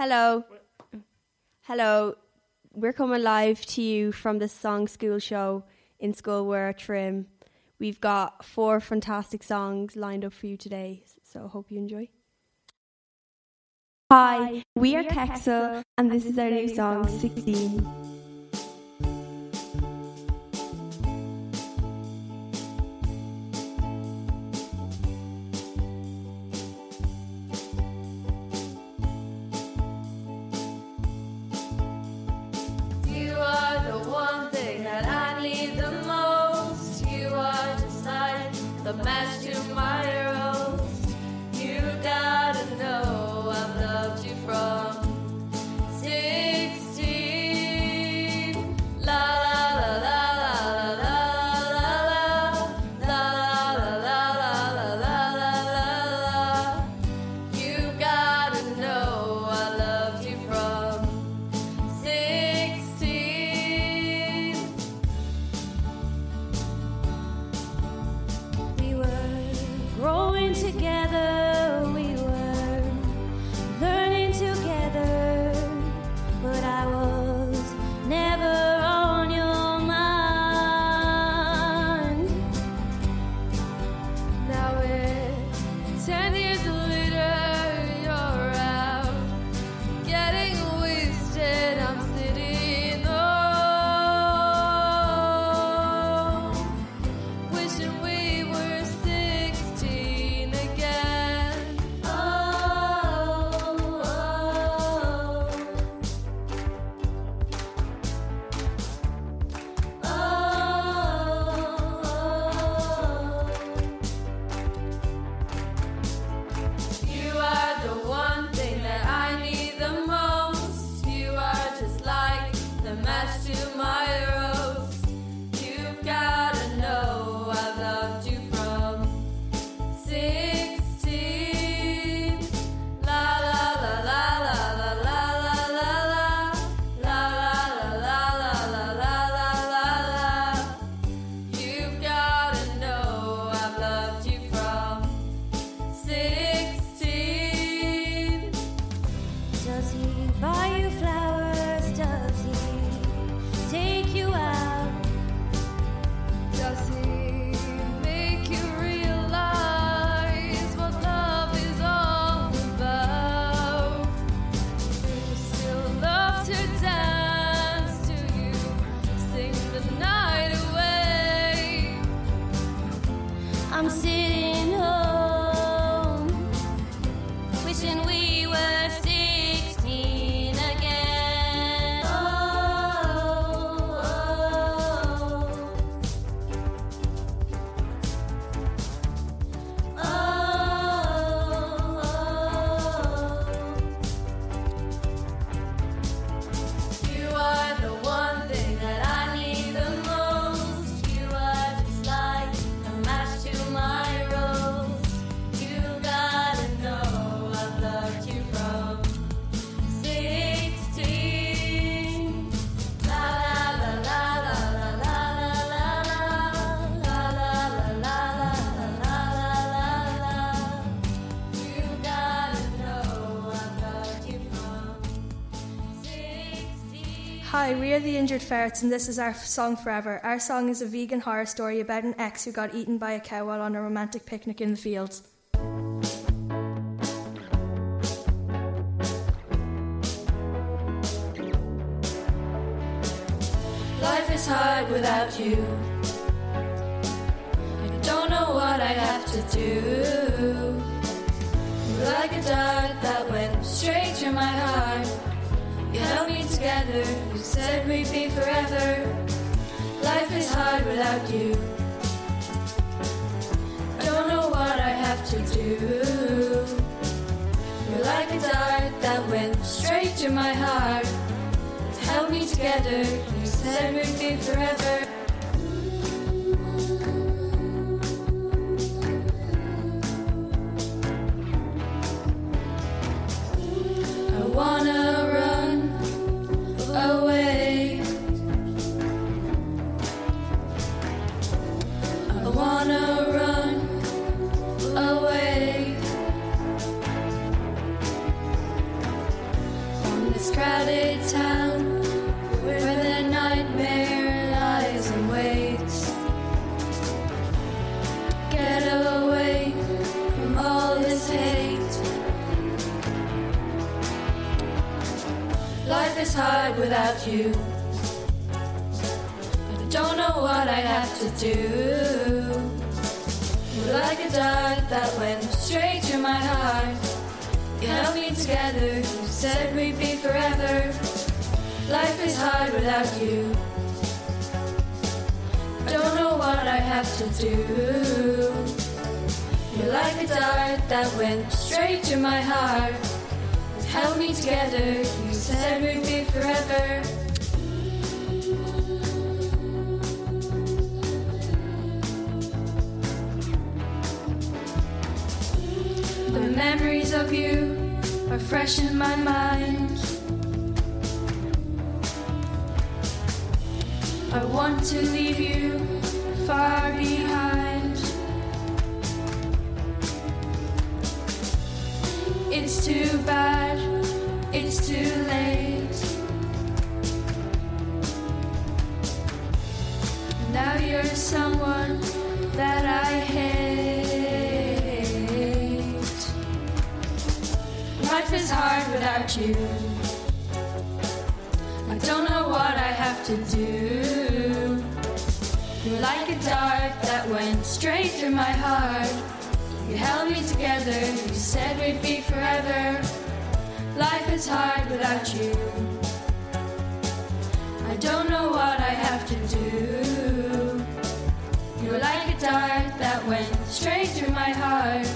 Hello. Hello. We're coming live to you from the Song School show in Scoil Schoolwear Trim. We've got four fantastic songs lined up for you today, so hope you enjoy. Hi, we are Kexel, and this is our new song, 16. Together, I'm sick. Hi, we are the Injured Ferrets, and this is our song Forever. Our song is a vegan horror story about an ex who got eaten by a cow while on a romantic picnic in the fields. Life is hard without you. I don't know what I have to do. Like a dart that went straight to my heart. You held me together, said we'd be forever. Life is hard without you. Don't know what I have to do. You're like a dart that went straight to my heart held me together. You said we'd be forever. Hard without you. I don't know what I have to do. You're like a dart that went straight to my heart. You held me together, you said we'd be forever. Life is hard without you. I don't know what I have to do. You're like a dart that went straight to my heart. Held me together, you said we'd be forever. The memories of you are fresh in my mind. I want to leave you far behind. It's too bad, it's too late. Now you're someone that I hate. Life is hard without you. I don't know what I have to do. You're like a dart that went straight through my heart. You held me together, you said we'd be forever. Life is hard without you. I don't know what I have to do. You're like a dart that went straight through my heart.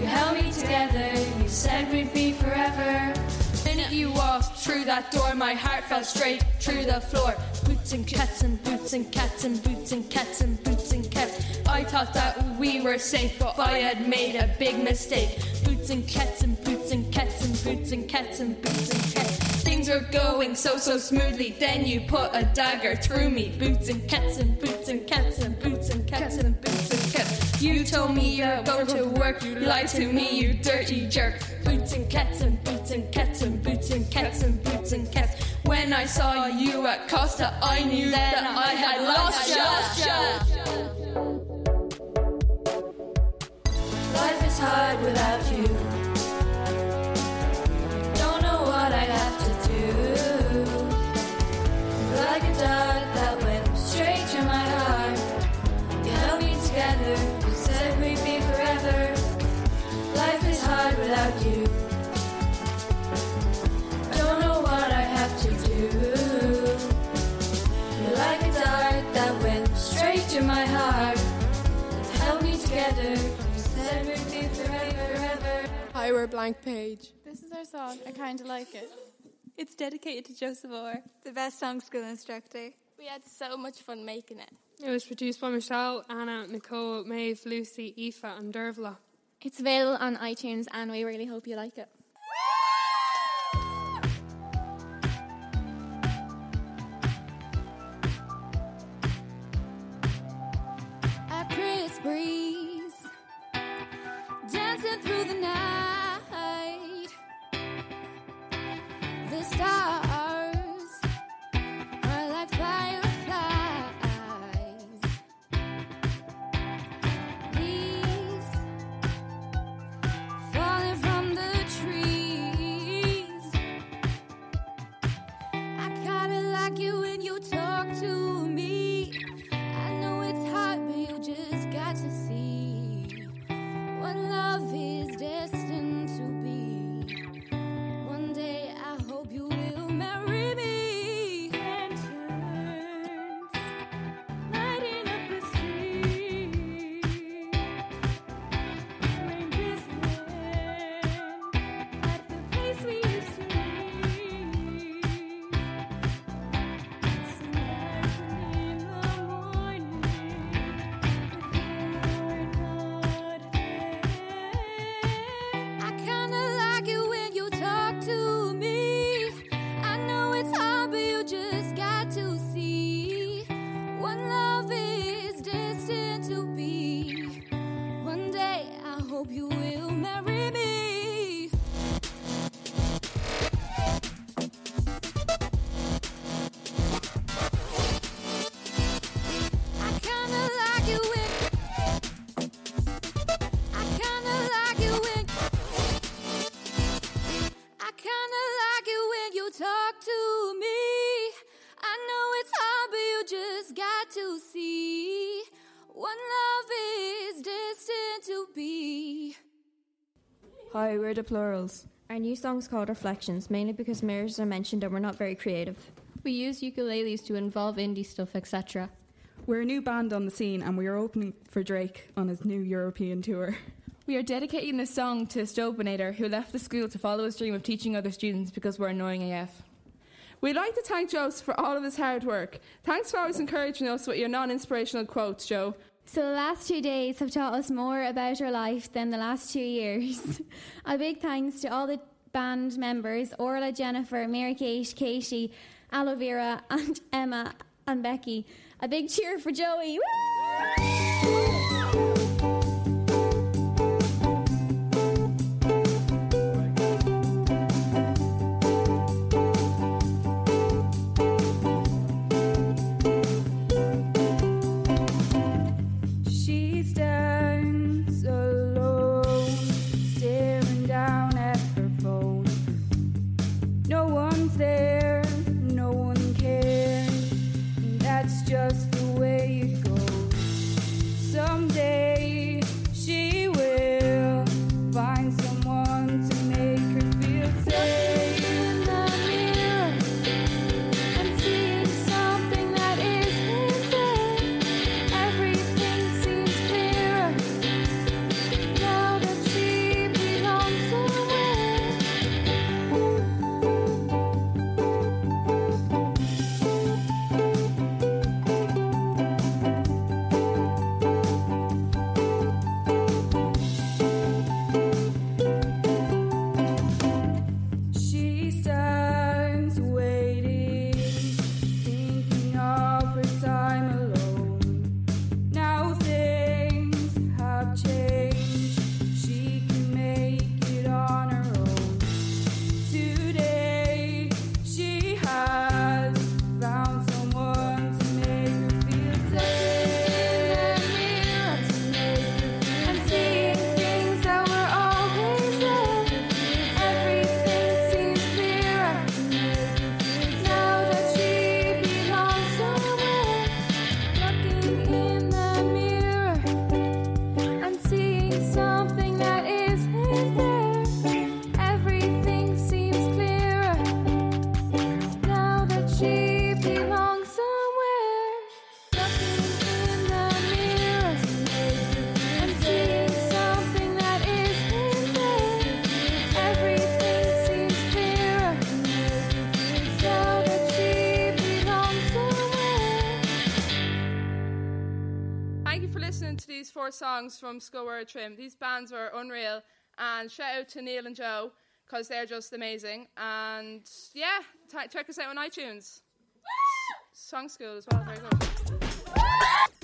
You held me together, you said we'd be forever. The minute you walked through that door, my heart fell straight through the floor. Boots and cats and boots and cats and boots and cats and boots and cats. I thought that we were safe, but I had made a big mistake. Boots and cats and boots and cats and boots and cats and boots and cats. Things were going so so smoothly. Then you put a dagger through me. Boots and cats and boots and cats and boots and cats and boots and cats. You told me you're going to work. You lied to me, you dirty jerk. Boots and cats and boots and cats and boots and cats and boots and cats. When I saw you at Costa, I knew that I had lost ya. Life is hard without you. Don't know what I have to do. Like a dart that went straight to my heart. You held me together. You said we'd be forever. Life is hard without you. Don't know what I have to do. You're like a dart that went straight to my heart. Held me together. You said we'd be forever, forever. Hi, we're Blank Page. This is our song. I kind of like it. It's dedicated to Joseph Orr. The best song school instructor. We had so much fun making it. It was produced by Michelle, Anna, Nicole, Maeve, Lucy, Aoife, and Dervla. It's available on iTunes, and we really hope you like it. to see one love is destined to be. Hi, we're the plurals. Our new song's called Reflections, mainly because mirrors are mentioned and we're not very creative. We use ukuleles to involve indie stuff, etc. We're a new band on the scene and we are opening for Drake on his new European tour. We are dedicating this song to a Stobinator who left the school to follow his dream of teaching other students because we're annoying AF. We'd like to thank Joseph for all of his hard work. Thanks for always encouraging us with your non inspirational quotes, Joe. So, the last two days have taught us more about our life than the last two years. a big thanks to all the band members Orla, Jennifer, Mary Kate, Katie, Aloe Vera, and Emma and Becky. A big cheer for Joey. Woo! Songs from Scoil Mhuire Trim. These bands were unreal. And shout out to Neil and Joe because they're just amazing. And yeah, t- check us out on iTunes. Song School as well. Very good.